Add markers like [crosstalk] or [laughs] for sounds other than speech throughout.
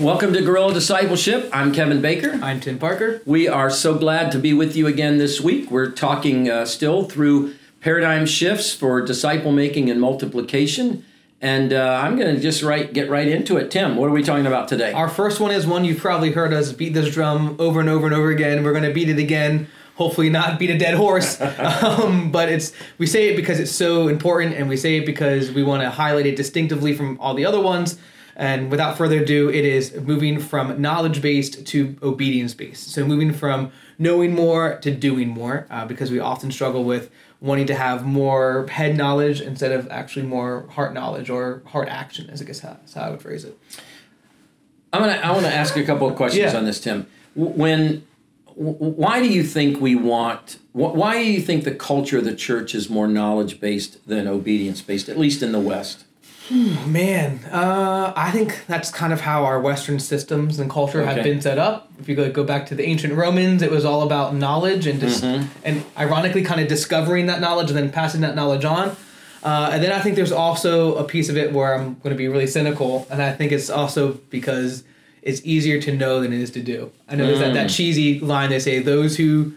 Welcome to Guerrilla Discipleship. I'm Kevin Baker. I'm Tim Parker. We are so glad to be with you again this week. We're talking uh, still through paradigm shifts for disciple making and multiplication. And uh, I'm going to just right, get right into it. Tim, what are we talking about today? Our first one is one you've probably heard us beat this drum over and over and over again. We're going to beat it again. Hopefully, not beat a dead horse. [laughs] um, but it's we say it because it's so important, and we say it because we want to highlight it distinctively from all the other ones. And without further ado, it is moving from knowledge based to obedience based. So moving from knowing more to doing more, uh, because we often struggle with wanting to have more head knowledge instead of actually more heart knowledge or heart action, as I guess how, how I would phrase it. I'm gonna. I want to ask you a couple of questions Yeah. on this, Tim. When, why do you think we want? Why do you think the culture of the church is more knowledge based than obedience based, at least in the West? Man, uh, I think that's kind of how our Western systems and culture have been set up. If you go, go back to the ancient Romans, it was all about knowledge and just, and ironically, kind of discovering that knowledge and then passing that knowledge on. Uh, and then I think there's also a piece of it where I'm going to be really cynical, and I think it's also because it's easier to know than it is to do. I know there's that, that cheesy line they say, "Those who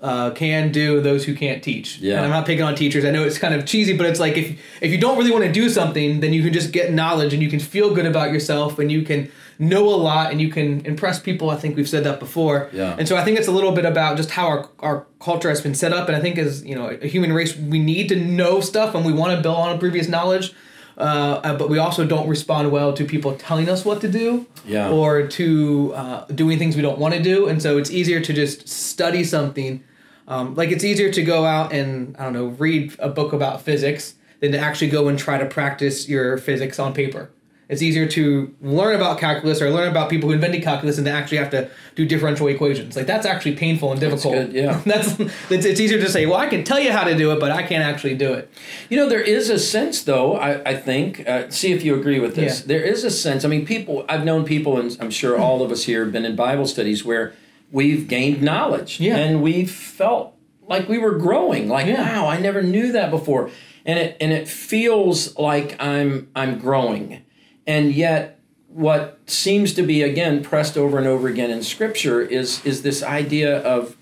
uh, can do, those who can't teach." Yeah. And I'm not picking on teachers. I know it's kind of cheesy, but it's like if if you don't really want to do something, then you can just get knowledge and you can feel good about yourself and you can know a lot and you can impress people. I think we've said that before. Yeah. And so I think it's a little bit about just how our our culture has been set up. And I think as you know, a human race, we need to know stuff and we want to build on previous knowledge. Uh, uh, but we also don't respond well to people telling us what to do Yeah. or to uh, doing things we don't want to do. And so it's easier to just study something. Um, like it's easier to go out and I don't know read a book about physics than to actually go and try to practice your physics on paper. It's easier to learn about calculus or learn about people who invented calculus than to actually have to do differential equations. Like that's actually painful and difficult. good, yeah. [laughs] that's it's, it's easier to say, well, I can tell you how to do it, but I can't actually do it. You know, there is a sense, though. I, I think. Uh, see if you agree with this. Yeah. There is a sense. I mean, people. I've known people, and I'm sure all of us here have been in Bible studies where we've gained knowledge, Yeah. and we've felt like we were growing. Like, Yeah. wow, I never knew that before, and it and it feels like I'm I'm growing, and yet what seems to be again pressed over and over again in Scripture is is this idea of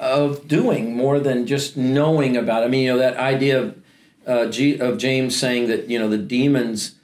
of doing more than just knowing about. it. I mean, you know that idea of uh, G, of James saying that you know the demons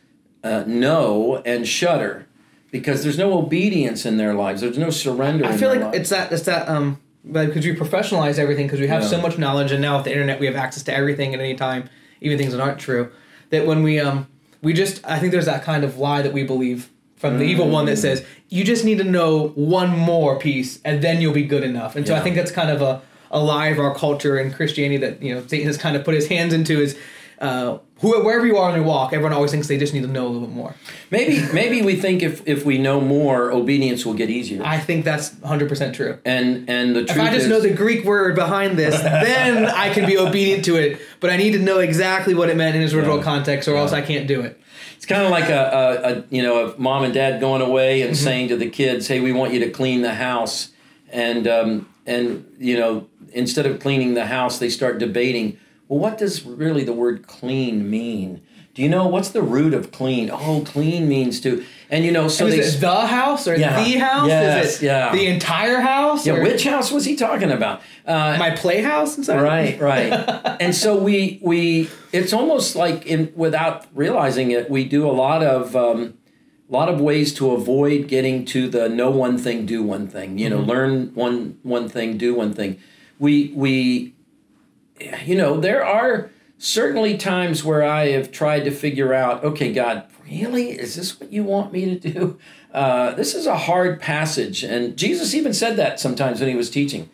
uh, know and shudder because there's no obedience in their lives. There's no surrender. I feel like lives. it's that it's that um because we professionalize everything because we have so much knowledge and now with the internet we have access to everything at any time, even things that aren't true. That when we um we just I think there's that kind of lie that we believe from the evil one that mm. says you just need to know one more piece and then you'll be good enough. And so I think that's kind of a a lie of our culture and Christianity that you know Satan has kind of put his hands into is uh, who, wherever you are on your walk, everyone always thinks they just need to know a little bit more. maybe maybe we think if if we know more, obedience will get easier. I think that's 100% true. and and the truth If I just is, know the Greek word behind this, [laughs] then I can be obedient to it. But I need to know exactly what it meant in its original Yeah. context, or else I can't do it. It's kind of like a, a, a you know a mom and dad going away and saying to the kids, "Hey, we want you to clean the house," and um, and you know instead of cleaning the house, they start debating. Well, what does really the word "clean" mean? Do you know what's the root of clean? Oh, clean means to, and you know so is they. the house or Yeah. the house? Yes, is it yeah. the entire house? yeah, or which house was he talking about? Uh, my playhouse? Right right [laughs] and so we we it's almost like in without realizing it we do a lot of um, a lot of ways to avoid getting to the know one thing do one thing you know learn one one thing do one thing we we you know there are certainly times where i have tried to figure out okay god really is this what you want me to do uh, this is a hard passage and jesus even said that sometimes when he was teaching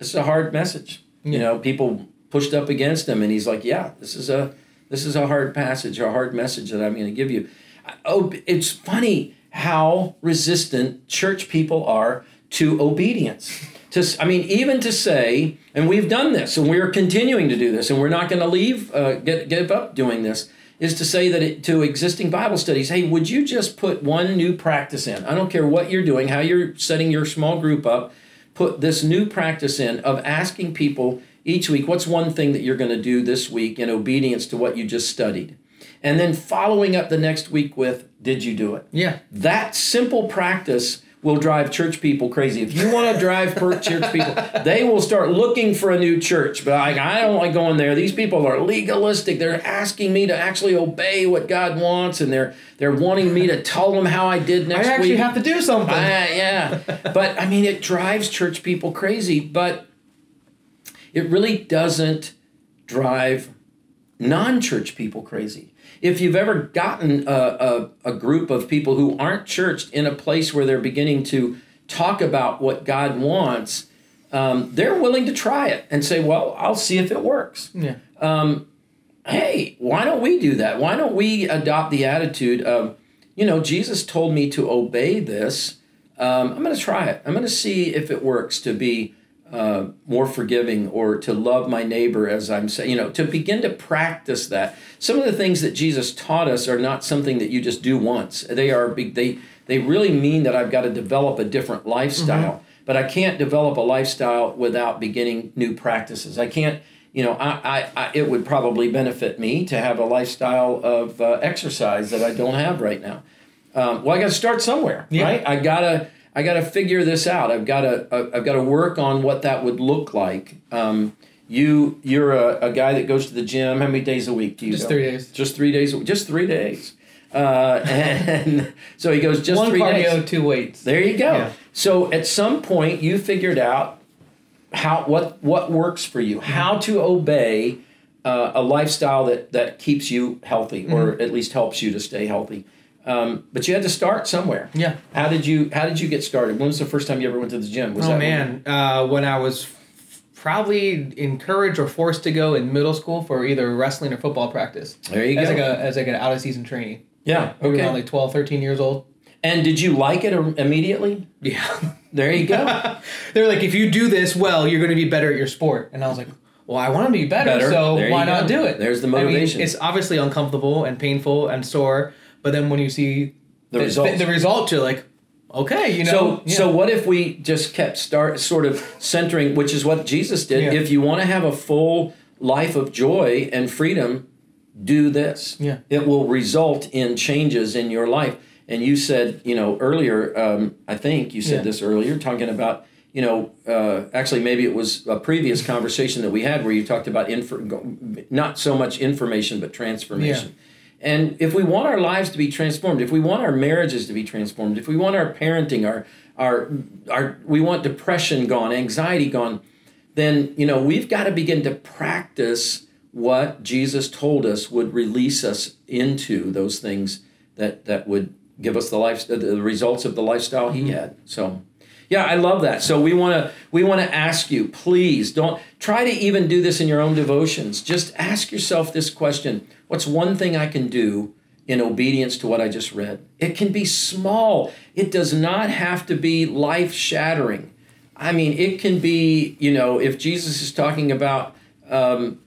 this is a hard message. You know, people pushed up against him, and he's like, "Yeah, this is a this is a hard passage, a hard message that I'm going to give you." Oh, it's funny how resistant church people are to obedience. To, I mean, even to say, and we've done this, and we're continuing to do this, and we're not going to leave, uh, get give up doing this. Is to say that it, to existing Bible studies, hey, would you just put one new practice in? I don't care what you're doing, how you're setting your small group up put this new practice in of asking people each week, what's one thing that you're going to do this week in obedience to what you just studied? and then following up the next week with, Did you do it? Yeah. That simple practice will drive church people crazy. If you want to drive [laughs] church people, they will start looking for a new church. But I, I don't like going there. These people are legalistic. They're asking me to actually obey what God wants, and they're they're wanting me to tell them how I did next I actually week. have to do something. I- yeah, but I mean, it drives church people crazy. But it really doesn't drive non-church people crazy. If you've ever gotten a, a, a group of people who aren't churched in a place where they're beginning to talk about what God wants, um, they're willing to try it and say, "Well, I'll see if it works." yeah. Um, hey, why don't we do that? Why don't we adopt the attitude of, you know, Jesus told me to obey this. Um, I'm going to try it. I'm going to see if it works to be uh, more forgiving or to love my neighbor as I'm saying, you know, to begin to practice that. Some of the things that Jesus taught us are not something that you just do once. They are. They they really mean that I've got to develop a different lifestyle. But I can't develop a lifestyle without beginning new practices. I can't you know, I, I, I, it would probably benefit me to have a lifestyle of uh, exercise that I don't have right now. Um, well, I got to start somewhere, Yeah. right? I gotta, I gotta figure this out. I've got to, uh, I've got to work on what that would look like. Um, you, you're a, a guy that goes to the gym. How many days a week do you Just go? three days. Just three days. Just three days. Uh, [laughs] and so he goes just One three cardio, days. two weights. There you go. Yeah. So at some point you figured out how what what works for you, how to obey uh, a lifestyle that that keeps you healthy or at least helps you to stay healthy. Um, but you had to start somewhere. Yeah. How did you How did you get started? When was the first time you ever went to the gym? Was Oh man, uh, when I was f- probably encouraged or forced to go in middle school for either wrestling or football practice. There you as go. like a as like an out of season training. yeah. We Okay. around like 12, 13 years old. and did you like it immediately? Yeah. [laughs] There you go. [laughs] they were like, if you do this well, you're going to be better at your sport. And I was like, well, I want to be better, Better. so There why not do it? There's the I mean, motivation. it's obviously uncomfortable and painful and sore, but then when you see The results. the, result, you're like, okay, you know. So, yeah. so what if we just kept start sort of centering, which is what Jesus did. Yeah. If you want to have a full life of joy and freedom, do this. Yeah. It will result in changes in your life. And you said, you know, earlier, um, I think you said Yeah. this earlier, talking about, you know, uh, actually maybe it was a previous conversation that we had where you talked about infor- not so much information but transformation. And if we want our lives to be transformed, if we want our marriages to be transformed, if we want our parenting, our our our we want depression gone, anxiety gone, then you know we've got to begin to practice what Jesus told us would release us into those things that that would give us the life the results of the lifestyle he mm-hmm. had. So yeah, I love that. So we want to we want to ask you, please don't try to even do this in your own devotions. Just ask yourself this question: What's one thing I can do in obedience to what I just read? It can be small. It does not have to be life-shattering. I mean, it can be, you know, if Jesus is talking about um,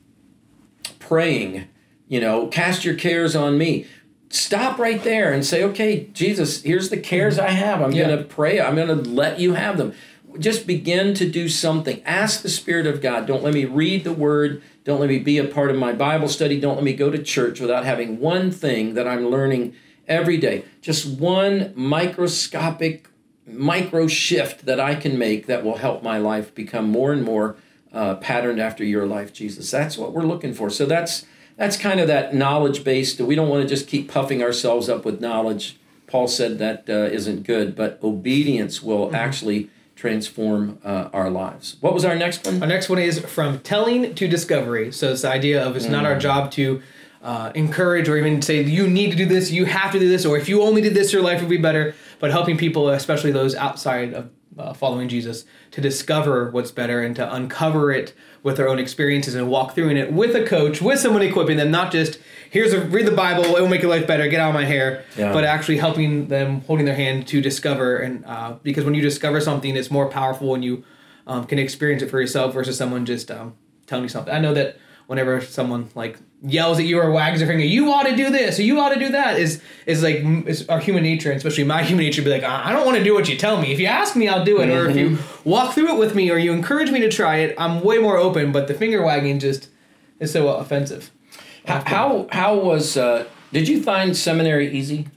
praying, you know, cast your cares on me. Stop right there and say, okay, Jesus, here's the cares I have. I'm Yeah. going to pray. I'm going to let you have them. Just begin to do something. Ask the Spirit of God. Don't let me read the Word. Don't let me be a part of my Bible study. Don't let me go to church without having one thing that I'm learning every day. Just one microscopic, micro shift that I can make that will help my life become more and more uh, patterned after your life, Jesus. That's what we're looking for. So that's that's kind of that knowledge based. We don't want to just keep puffing ourselves up with knowledge. Paul said that uh, not good, but obedience will actually transform uh, our lives. What was our next one? Our next one is from telling to discovery. So it's the idea of it's not Mm. our job to uh, encourage or even say you need to do this, you have to do this, or if you only did this, your life would be better. But helping people, especially those outside of uh, following Jesus, to discover what's better and to uncover it with their own experiences and walk through in it with a coach, with someone equipping them, not just here's a read the Bible, it will make your life better, get out of my hair, Yeah. but actually helping them, holding their hand to discover. And uh, because when you discover something, it's more powerful when you um, can experience it for yourself versus someone just um, telling you something. I know that whenever someone like yells at you or wags their finger, you ought to do this or you ought to do that is is like is our human nature, and especially my human nature, be like, I don't want to do what you tell me. If you ask me, I'll do it. Or if you walk through it with me or you encourage me to try it, I'm way more open. But the finger wagging just is so offensive. How how, how was? Uh, did you find seminary easy?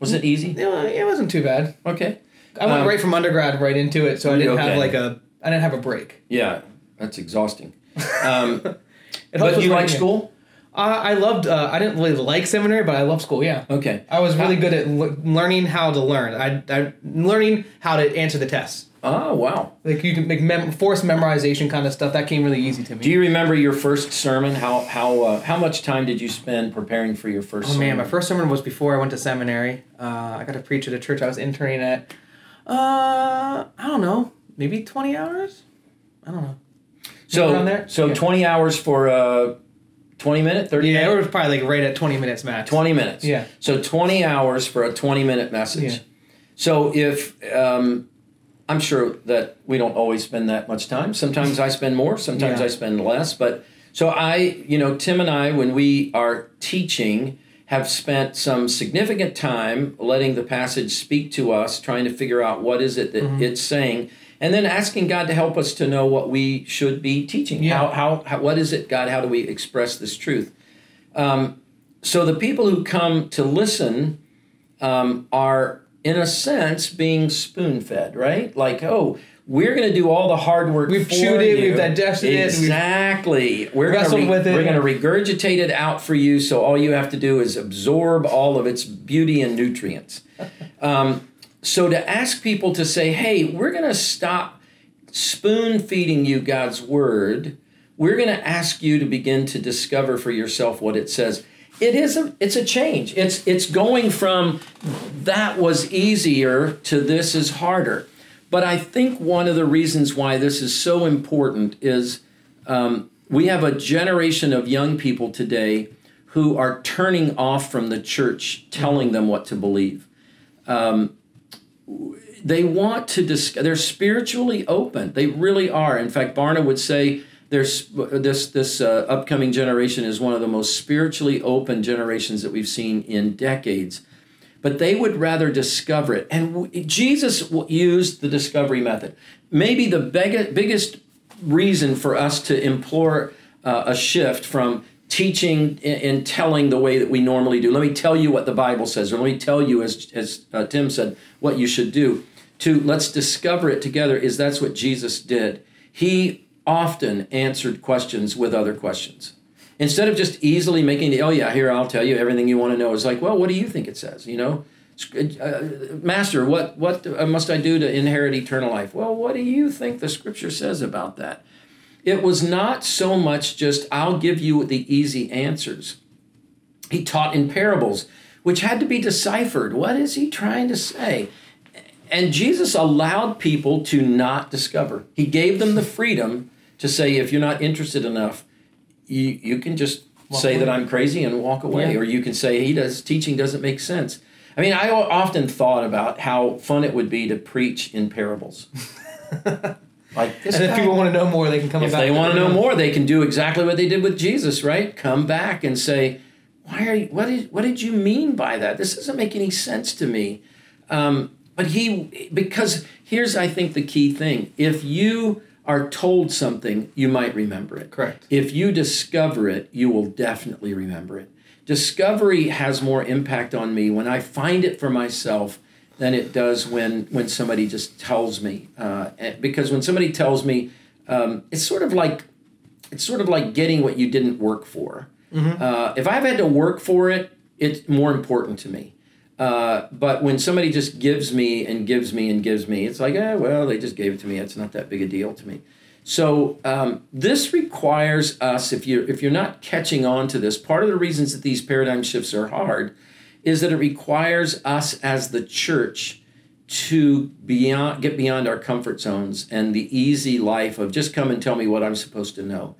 Was it easy? Yeah, it wasn't too bad. Okay. I went Um, right from undergrad right into it, so I didn't Okay. have like a I didn't have a break. Yeah, that's exhausting. Um, [laughs] It helped but with you like school? Uh, I loved. Uh, I didn't really like seminary, but I loved school. Yeah, Okay. I was really good at l- learning how to learn. I, I learning how to answer the tests. Oh wow. Like you can make mem- forced memorization kind of stuff. That came really easy to me. Do you remember your first sermon? How how uh, how much time did you spend preparing for your first? Oh sermon? man, my first sermon was before I went to seminary. Uh, I got to preach at a church I was interning at. Uh, I don't know, maybe twenty hours. I don't know. So so Yeah. twenty hours for uh, twenty minute, thirty. Yeah, minute? it was probably like right at twenty minutes max. 20 minutes. Yeah. So 20 hours for a 20 minute message. Yeah. So if um, I'm sure that we don't always spend that much time. Sometimes I spend more, sometimes Yeah. I spend less. But so I, you know, Tim and I, when we are teaching, have spent some significant time letting the passage speak to us, trying to figure out what is it that Mm-hmm. it's saying. And then asking God to help us to know what we should be teaching. Yeah. How, how, how, what is it, God? How do we express this truth? so the people who come to listen um, are in a sense being spoon fed right like oh we're going to do all the hard work We've for chewed it, you. we've digested it, exactly we're going to with it. we're going to regurgitate it out for you so all you have to do is absorb all of its beauty and nutrients [laughs] um, so to ask people to say hey we're going to stop spoon feeding you god's word. We're going to ask you to begin to discover for yourself what it says it is a it's a change. It's it's going from that was easier to this is harder. But i think one of the reasons why this is so important is um, we have a generation of young people today who are turning off from the church telling them what to believe they want to dis- they're spiritually open. They really are. In fact barna would say there's this this uh, upcoming generation is one of the most spiritually open generations that we've seen in decades. But they would rather discover it. And w- jesus used the discovery method. Maybe the beg- biggest reason for us to implore uh, a shift from teaching and, telling the way that we normally do. Let me tell you what the Bible says, or let me tell you, as, as uh, Tim said, what you should do. To let's discover it together is that's what Jesus did. He often answered questions with other questions. Instead of just easily making the, oh yeah, here I'll tell you everything you want to know. It's like, well, what do you think it says? You know, uh, Master, what what must I do to inherit eternal life? Well, what do you think the Scripture says about that? It was not so much just, I'll give you the easy answers. He taught in parables, which had to be deciphered. What is he trying to say? And Jesus allowed people to not discover. He gave them the freedom to say, if you're not interested enough, you, you can just say that I'm crazy and walk away. Yeah. Or you can say, he does teaching doesn't make sense. I mean, I often thought about how fun it would be to preach in parables. [laughs] like this And if people want to know more, they can come back. if they want to know more, they can do exactly what they did with Jesus, right? Come back and say, "Why are you? What did what did you mean by that? This doesn't make any sense to me." Um, but he, because here's I think the key thing: if you are told something, you might remember it. Correct. If you discover it, you will definitely remember it. Discovery has more impact on me when I find it for myself than it does when when somebody just tells me. Uh, because when somebody tells me, um, it's sort of like it's sort of like getting what you didn't work for. Uh, if I've had to work for it, it's more important to me. Uh, but when somebody just gives me and gives me and gives me, it's like, eh, well, they just gave it to me. It's not that big a deal to me. So um, this requires us, if you're if you're not catching on to this, part of the reasons that these paradigm shifts are hard is that it requires us as the church to beyond get beyond our comfort zones and the easy life of just come and tell me what I'm supposed to know.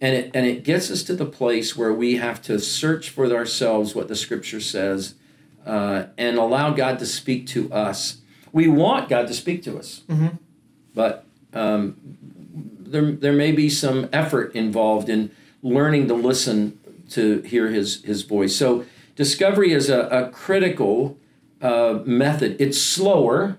And it and it gets us to the place where we have to search for ourselves what the scripture says uh, and allow God to speak to us. We want God to speak to us, but um, there there may be some effort involved in learning to listen to hear His His voice. So discovery is a, a critical uh, method. It's slower.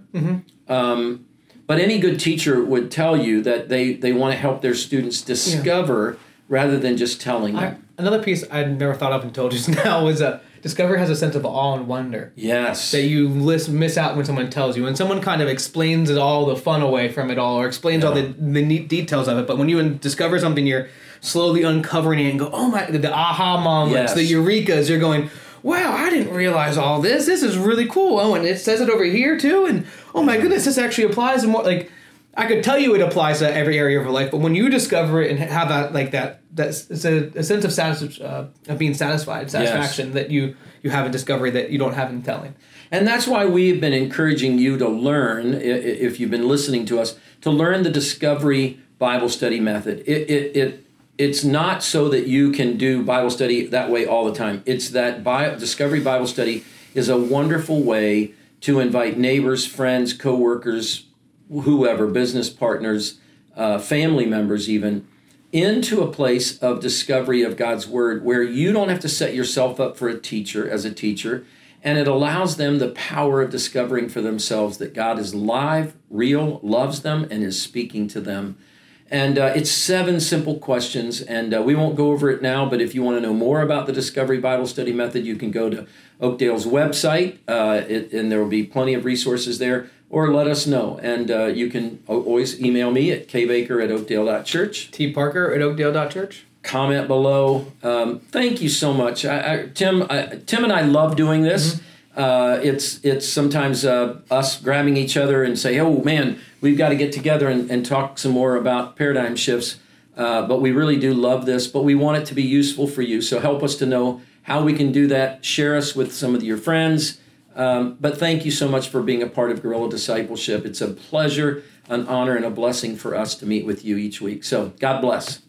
Um, but any good teacher would tell you that they, they want to help their students discover rather than just telling I, them. another piece I'd never thought of until just [laughs] now was uh, Discovery has a sense of awe and wonder yes. that you list, miss out when someone tells you. When someone kind of explains it all, the fun away from it all, or explains all the, the neat details of it. But when you discover something, you're slowly uncovering it and go, oh my, the aha moments, Yes. the eurekas, you're going, wow, I didn't realize all this. This is really cool. Oh, and it says it over here too. And oh my goodness, this actually applies to more. Like, I could tell you it applies to every area of your life, but when you discover it and have that, like that, that's it's a, a sense of satis- uh, of being satisfied, satisfaction that you you have in discovery that you don't have in telling. And that's why we've been encouraging you to learn, if you've been listening to us, to learn the Discovery Bible Study method. It, it, it, it's not so that you can do Bible study that way all the time. It's that Bi- Discovery Bible Study is a wonderful way to invite neighbors, friends, coworkers, whoever, business partners, uh, family members, even into a place of discovery of God's Word where you don't have to set yourself up for a teacher as a teacher. And it allows them the power of discovering for themselves that God is live, real, loves them, and is speaking to them. And uh, it's seven simple questions, and uh, we won't go over it now. But if you want to know more about the Discovery Bible Study Method, you can go to Oakdale's website, uh, it, and there will be plenty of resources there. Or let us know, and uh, you can always email me at kbaker at oakdale.church. T. Parker at Oakdale.church. Comment below. Um, thank you so much, I, I, Tim. I, Tim and I love doing this. Uh, it's it's sometimes uh, us grabbing each other and say, "Oh man, we've got to get together and, and talk some more about paradigm shifts." Uh, but we really do love this. But we want it to be useful for you. So help us to know how we can do that. Share us with some of your friends. Um, but thank you so much for being a part of Guerrilla Discipleship. It's a pleasure, an honor, and a blessing for us to meet with you each week. So God bless.